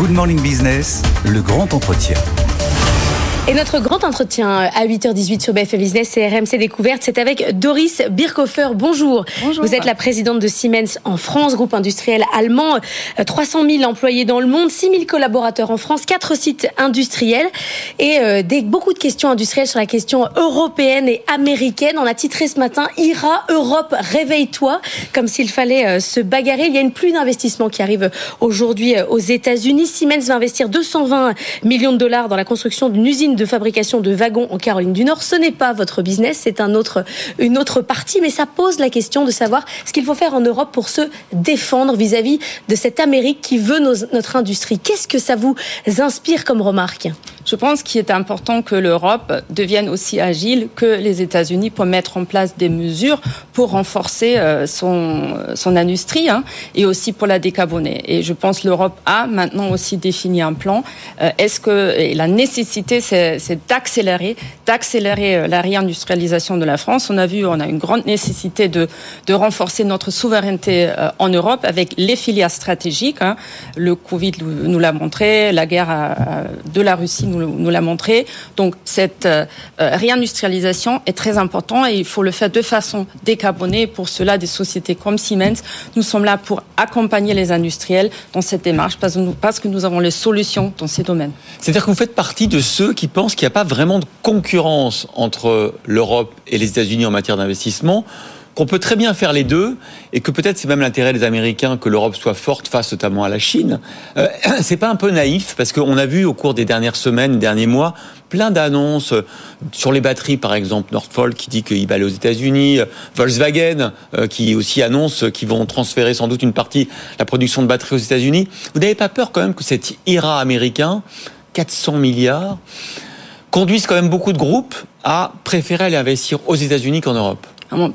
Good Morning Business, le grand entretien. Et notre grand entretien à 8h18 sur BFM Business et RMC Découverte, c'est avec Doris Birkhofer. Bonjour. Bonjour. Vous êtes la présidente de Siemens en France, groupe industriel allemand. 300 000 employés dans le monde, 6 000 collaborateurs en France, 4 sites industriels et euh, des, beaucoup de questions industrielles sur la question européenne et américaine. On a titré ce matin IRA, Europe, réveille-toi, comme s'il fallait euh, se bagarrer. Il y a une pluie d'investissements qui arrive aujourd'hui euh, aux États-Unis. Siemens va investir 220 millions de dollars dans la construction d'une usine de fabrication de wagons en Caroline du Nord. Ce n'est pas votre business, c'est une autre partie, mais ça pose la question de savoir ce qu'il faut faire en Europe pour se défendre vis-à-vis de cette Amérique qui veut notre industrie. Qu'est-ce que ça vous inspire comme remarque? Je pense qu'il est important que l'Europe devienne aussi agile que les États-Unis pour mettre en place des mesures pour renforcer euh, son, industrie hein, et aussi pour la décarboner. Et je pense que l'Europe a maintenant aussi défini un plan. Euh, est-ce que la nécessité, c'est d'accélérer, d'accélérer euh, la réindustrialisation de la France. On a vu, on a une grande nécessité de, de renforcer notre souveraineté en Europe avec les filières stratégiques. Hein. Le Covid nous l'a montré, la guerre de la Russie nous, nous l'a montré. Donc cette euh, réindustrialisation est très importante et il faut le faire de façon décarbonée. Pour cela, des sociétés comme Siemens, nous sommes là pour accompagner les industriels dans cette démarche parce que nous, parce que nous avons les solutions dans ces domaines. C'est-à-dire que vous faites partie de ceux qui pensent qu'il n'y a pas vraiment de concurrence entre l'Europe et les États-Unis en matière d'investissement qu'on peut très bien faire les deux et que peut-être c'est même l'intérêt des Américains que l'Europe soit forte face notamment à la Chine. Euh, c'est pas un peu naïf parce qu'on a vu au cours des dernières semaines, derniers mois, plein d'annonces sur les batteries, par exemple Northvolt qui dit qu'il va aller aux États-Unis, Volkswagen euh, qui aussi annonce qu'ils vont transférer sans doute une partie de la production de batteries aux États-Unis. Vous n'avez pas peur quand même que cet IRA américain, 400 milliards, conduise quand même beaucoup de groupes à préférer aller investir aux États-Unis qu'en Europe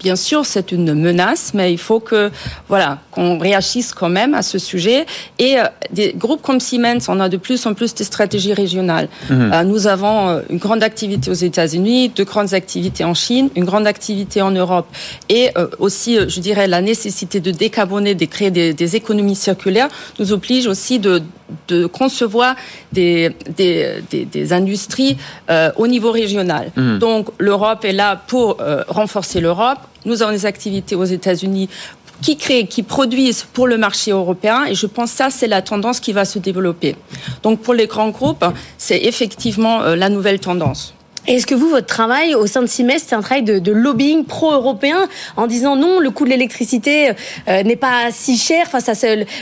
Bien sûr, c'est une menace, mais il faut que voilà qu'on réagisse quand même à ce sujet. Et euh, des groupes comme Siemens, on a de plus en plus des stratégies régionales. Mmh. Euh, nous avons euh, une grande activité aux États-Unis, de grandes activités en Chine, une grande activité en Europe, et aussi, je dirais, la nécessité de décarboner, de créer des, des économies circulaires, nous oblige aussi de de concevoir des, des, des, des industries euh, au niveau régional. Mmh. Donc l'Europe est là pour euh, renforcer l'Europe. Nous avons des activités aux États-Unis qui créent, qui produisent pour le marché européen. Et je pense que ça, c'est la tendance qui va se développer. Donc pour les grands groupes, c'est effectivement euh, la nouvelle tendance. Est-ce que vous, votre travail au sein de Siemens, c'est un travail de, lobbying pro-européen en disant non, le coût de l'électricité euh, n'est pas si cher, enfin ça,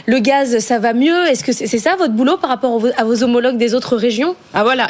le gaz, ça va mieux? Est-ce que c'est ça votre boulot par rapport à vos homologues des autres régions? Ah voilà,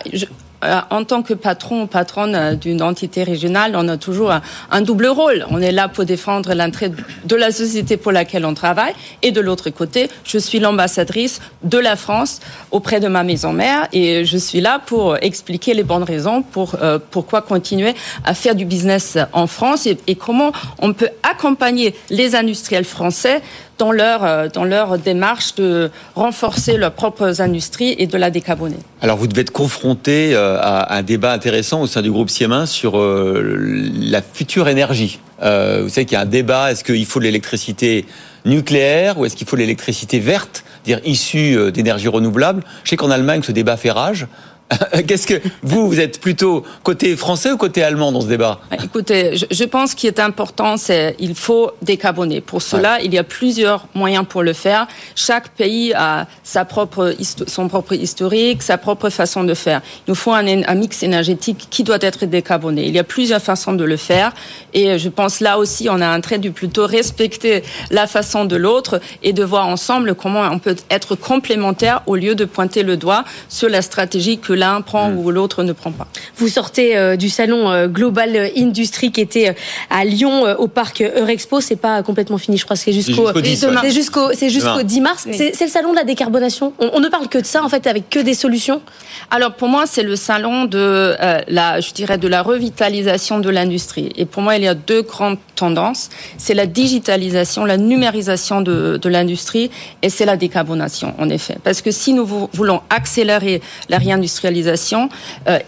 en tant que patron ou patronne euh, d'une entité régionale, on a toujours un, double rôle. On est là pour défendre l'entrée de la société pour laquelle on travaille, et de l'autre côté, je suis l'ambassadrice de la France auprès de ma maison mère, et je suis là pour expliquer les bonnes raisons pour euh, pourquoi continuer à faire du business en France et, et comment on peut accompagner les industriels français dans leur, dans leur démarche de renforcer leurs propres industries et de la décarboner. Alors vous devez être confronté à un débat intéressant au sein du groupe Siemens sur la future énergie. Euh, vous savez qu'il y a un débat, est-ce qu'il faut de l'électricité nucléaire ou est-ce qu'il faut de l'électricité verte, dire issue d'énergie renouvelable? Je sais qu'en Allemagne, ce débat fait rage. Qu'est-ce que vous, vous êtes plutôt côté français ou côté allemand dans ce débat? Écoutez, je, je pense qu'il est important, c'est il faut décarboner. Pour cela, ouais. il y a plusieurs moyens pour le faire. Chaque pays a sa propre son propre historique, sa propre façon de faire. Il nous faut un, un mix énergétique qui doit être décarboné. Il y a plusieurs façons de le faire, et je pense là aussi, on a un trait du plutôt respecter la façon de l'autre et de voir ensemble comment on peut être complémentaire au lieu de pointer le doigt sur la stratégie que l'un prend mmh. ou l'autre ne prend pas. Vous sortez euh, du salon euh, Global Industry qui était euh, à Lyon au parc Eurexpo. C'est pas complètement fini, je crois. C'est jusqu'au c'est jusqu'au 10 mars. Oui. C'est le salon de la décarbonation. On, on, ne parle que de ça en fait, avec que des solutions. Alors pour moi, c'est le salon de euh, la, je dirais, de la revitalisation de l'industrie. Et pour moi, il y a deux grandes tendances. C'est la digitalisation, la numérisation de, de l'industrie, et c'est la décarbonation, en effet. Parce que si nous voulons accélérer la réindustrialisation digitalisation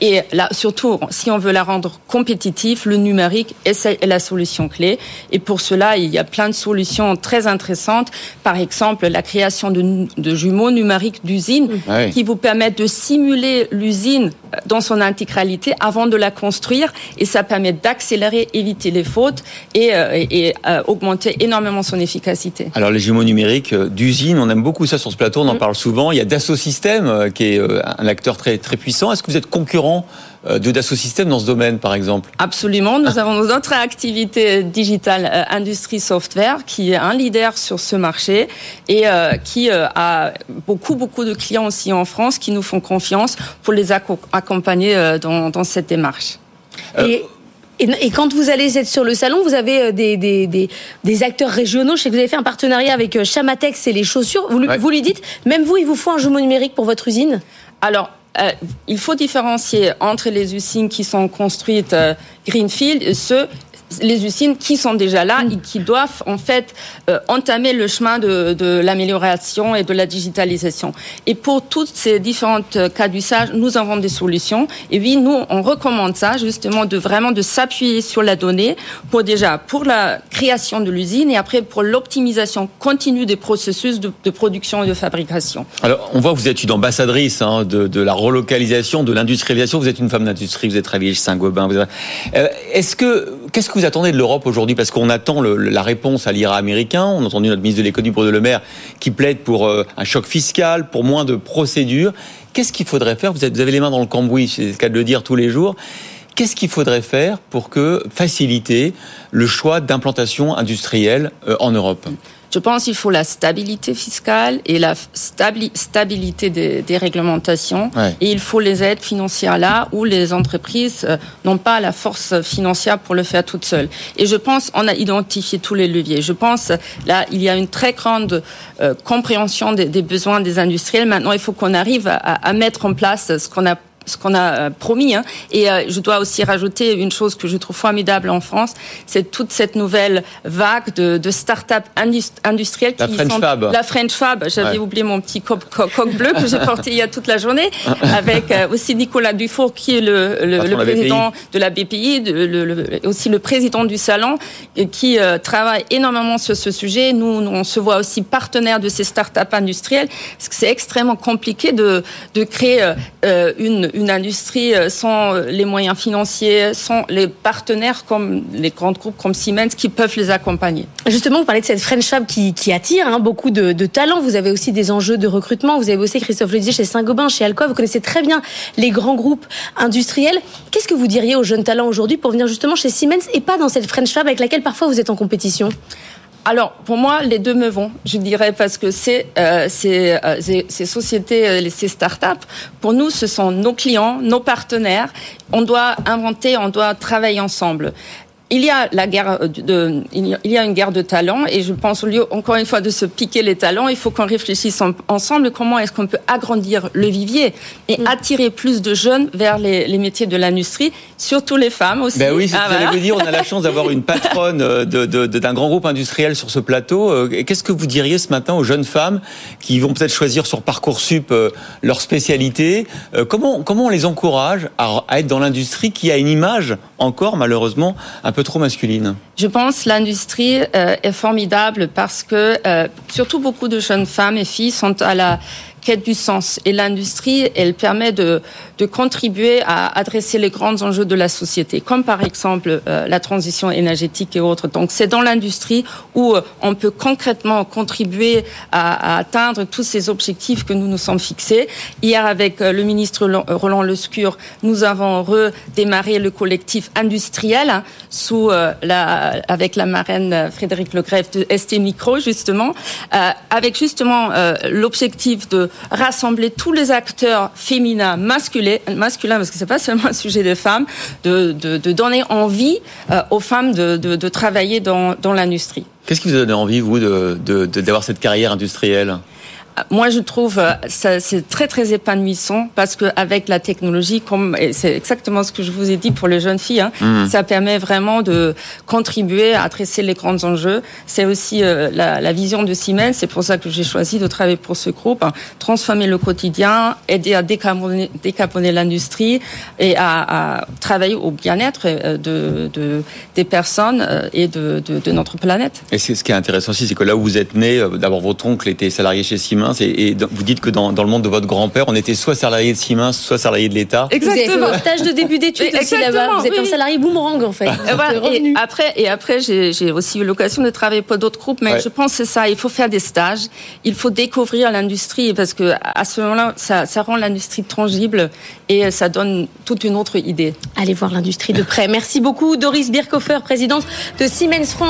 et là, surtout, si on veut la rendre compétitive, le numérique est la solution clé. Et pour cela, il y a plein de solutions très intéressantes. Par exemple, la création de, de jumeaux numériques d'usines ah qui vous permettent de simuler l'usine dans son intégralité avant de la construire et ça permet d'accélérer, éviter les fautes et, et, augmenter énormément son efficacité. Alors les jumeaux numériques d'usine, on aime beaucoup ça sur ce plateau, on en mm. parle souvent. Il y a Dassault Systèmes qui est un acteur très très puissant. Est-ce que vous êtes concurrent euh, de Dassault Systèmes dans ce domaine, par exemple? Absolument. Nous avons notre activité digitale euh, industrie software qui est un leader sur ce marché et euh, qui a beaucoup beaucoup de clients aussi en France qui nous font confiance pour les accompagner dans, cette démarche. Et... Et, quand vous allez être sur le salon, vous avez des, des, acteurs régionaux. Je sais que vous avez fait un partenariat avec Chamatex et les chaussures. Vous, vous lui dites, même vous, il vous faut un jumeau numérique pour votre usine? Alors, euh, il faut différencier entre les usines qui sont construites euh, greenfield et ceux les usines qui sont déjà là et qui doivent en fait euh, entamer le chemin de, l'amélioration et de la digitalisation. Et pour toutes ces différentes euh, cas d'usage, nous avons des solutions. Et oui, nous, on recommande ça justement de vraiment de s'appuyer sur la donnée pour déjà pour la création de l'usine et après pour l'optimisation continue des processus de, production et de fabrication. Alors, on voit que vous êtes une ambassadrice hein, de, la relocalisation, de l'industrialisation. Vous êtes une femme d'industrie, vous êtes travaillée chez Saint-Gobain. Euh, est-ce que qu'est-ce que vous attendez de l'Europe aujourd'hui? Parce qu'on attend la réponse à l'IRA américain. On a entendu notre ministre de l'économie, Bruno Le Maire, qui plaide pour euh, un choc fiscal, pour moins de procédures. Qu'est-ce qu'il faudrait faire? Vous, avez les mains dans le cambouis, c'est le cas de le dire tous les jours. Qu'est-ce qu'il faudrait faire pour que faciliter le choix d'implantation industrielle euh, en Europe? Je pense qu'il faut la stabilité fiscale et la stabilité des, réglementations. Et il faut les aides financières là où les entreprises euh, n'ont pas la force financière pour le faire toutes seules. Et je pense on a identifié tous les leviers. Je pense là il y a une très grande euh, compréhension des, besoins des industriels. Maintenant il faut qu'on arrive à, à mettre en place ce qu'on a ce qu'on a euh, promis. Hein. Et euh, je dois aussi rajouter une chose que je trouve formidable en France, c'est toute cette nouvelle vague de, de start-up industrielles qui French sont Fab. la French Fab. J'avais oublié mon petit coq, bleu que j'ai porté il y a toute la journée, avec euh, aussi Nicolas Dufour qui est le, le, président de la BPI, de, le, aussi le président du salon, et qui travaille énormément sur ce sujet. Nous, nous, on se voit aussi partenaire de ces start-up industrielles, parce que c'est extrêmement compliqué de, de créer une une industrie euh, sans les moyens financiers, sans les partenaires comme les grands groupes comme Siemens qui peuvent les accompagner. Justement, vous parlez de cette French Fab qui, attire hein, beaucoup de, talents. Vous avez aussi des enjeux de recrutement. Vous avez bossé, Christophe le chez Saint-Gobain, chez Alcoa. Vous connaissez très bien les grands groupes industriels. Qu'est-ce que vous diriez aux jeunes talents aujourd'hui pour venir justement chez Siemens et pas dans cette French Fab avec laquelle parfois vous êtes en compétition? Alors, pour moi, les deux me vont, je dirais, parce que c'est euh, ces, euh, ces, sociétés, euh, ces startups, pour nous, ce sont nos clients, nos partenaires. On doit inventer, on doit travailler ensemble il y a la guerre de, il y a une guerre de talents et je pense au lieu encore une fois de se piquer les talents, il faut qu'on réfléchisse ensemble comment est-ce qu'on peut agrandir le vivier et mm. attirer plus de jeunes vers les, les métiers de l'industrie, surtout les femmes aussi. Ben oui, c'est ah, vous dire. On a la chance d'avoir une patronne euh, d'un de, de, grand groupe industriel sur ce plateau. Euh, qu'est-ce que vous diriez ce matin aux jeunes femmes qui vont peut-être choisir sur parcoursup euh, leur spécialité? Comment comment on les encourage à, à être dans l'industrie qui a une image encore malheureusement un peu trop masculine. Je pense l'industrie euh, est formidable parce que euh, surtout beaucoup de jeunes femmes et filles sont à la quête du sens. Et l'industrie, elle permet de, de contribuer à adresser les grands enjeux de la société, comme par exemple euh, la transition énergétique et autres. Donc c'est dans l'industrie où euh, on peut concrètement contribuer à, à, atteindre tous ces objectifs que nous nous sommes fixés. Hier, avec euh, le ministre Roland Lescure, nous avons redémarré le collectif industriel hein, sous la, avec la marraine Frédéric Legrève de ST Micro, justement, avec justement l'objectif de rassembler tous les acteurs féminins, masculins, masculins parce que c'est pas seulement un sujet de femmes, de donner envie euh, aux femmes de, de travailler dans, dans l'industrie. Qu'est-ce qui vous a donné envie, vous, d'avoir cette carrière industrielle? Moi, je trouve euh, ça c'est très très épanouissant parce que avec la technologie, comme c'est exactement ce que je vous ai dit pour les jeunes filles, hein, mmh. ça permet vraiment de contribuer à adresser les grands enjeux. C'est aussi euh, la, la, vision de Siemens. C'est pour ça que j'ai choisi de travailler pour ce groupe. Hein. transformer le quotidien, aider à décarboner, décarboner l'industrie et à, à, travailler au bien-être euh, de, de, des personnes et de, de, de notre planète. Et c'est ce qui est intéressant aussi, c'est que là où vous êtes né, d'abord votre oncle était salarié chez Siemens et, vous dites que dans, le monde de votre grand-père, on était soit salarié de Siemens, soit salarié de l'État. Exactement. Vous avez fait stage de début d'études aussi là-bas. Vous êtes un salarié boomerang en fait. et, après, et après, j'ai aussi eu l'occasion de travailler pour d'autres groupes, mais je pense que c'est ça. Il faut faire des stages. Il faut découvrir l'industrie parce que à ce moment-là, ça, ça rend l'industrie tangible et ça donne toute une autre idée. Allez voir l'industrie de près. Merci beaucoup, Doris Birkhofer, présidente de Siemens France.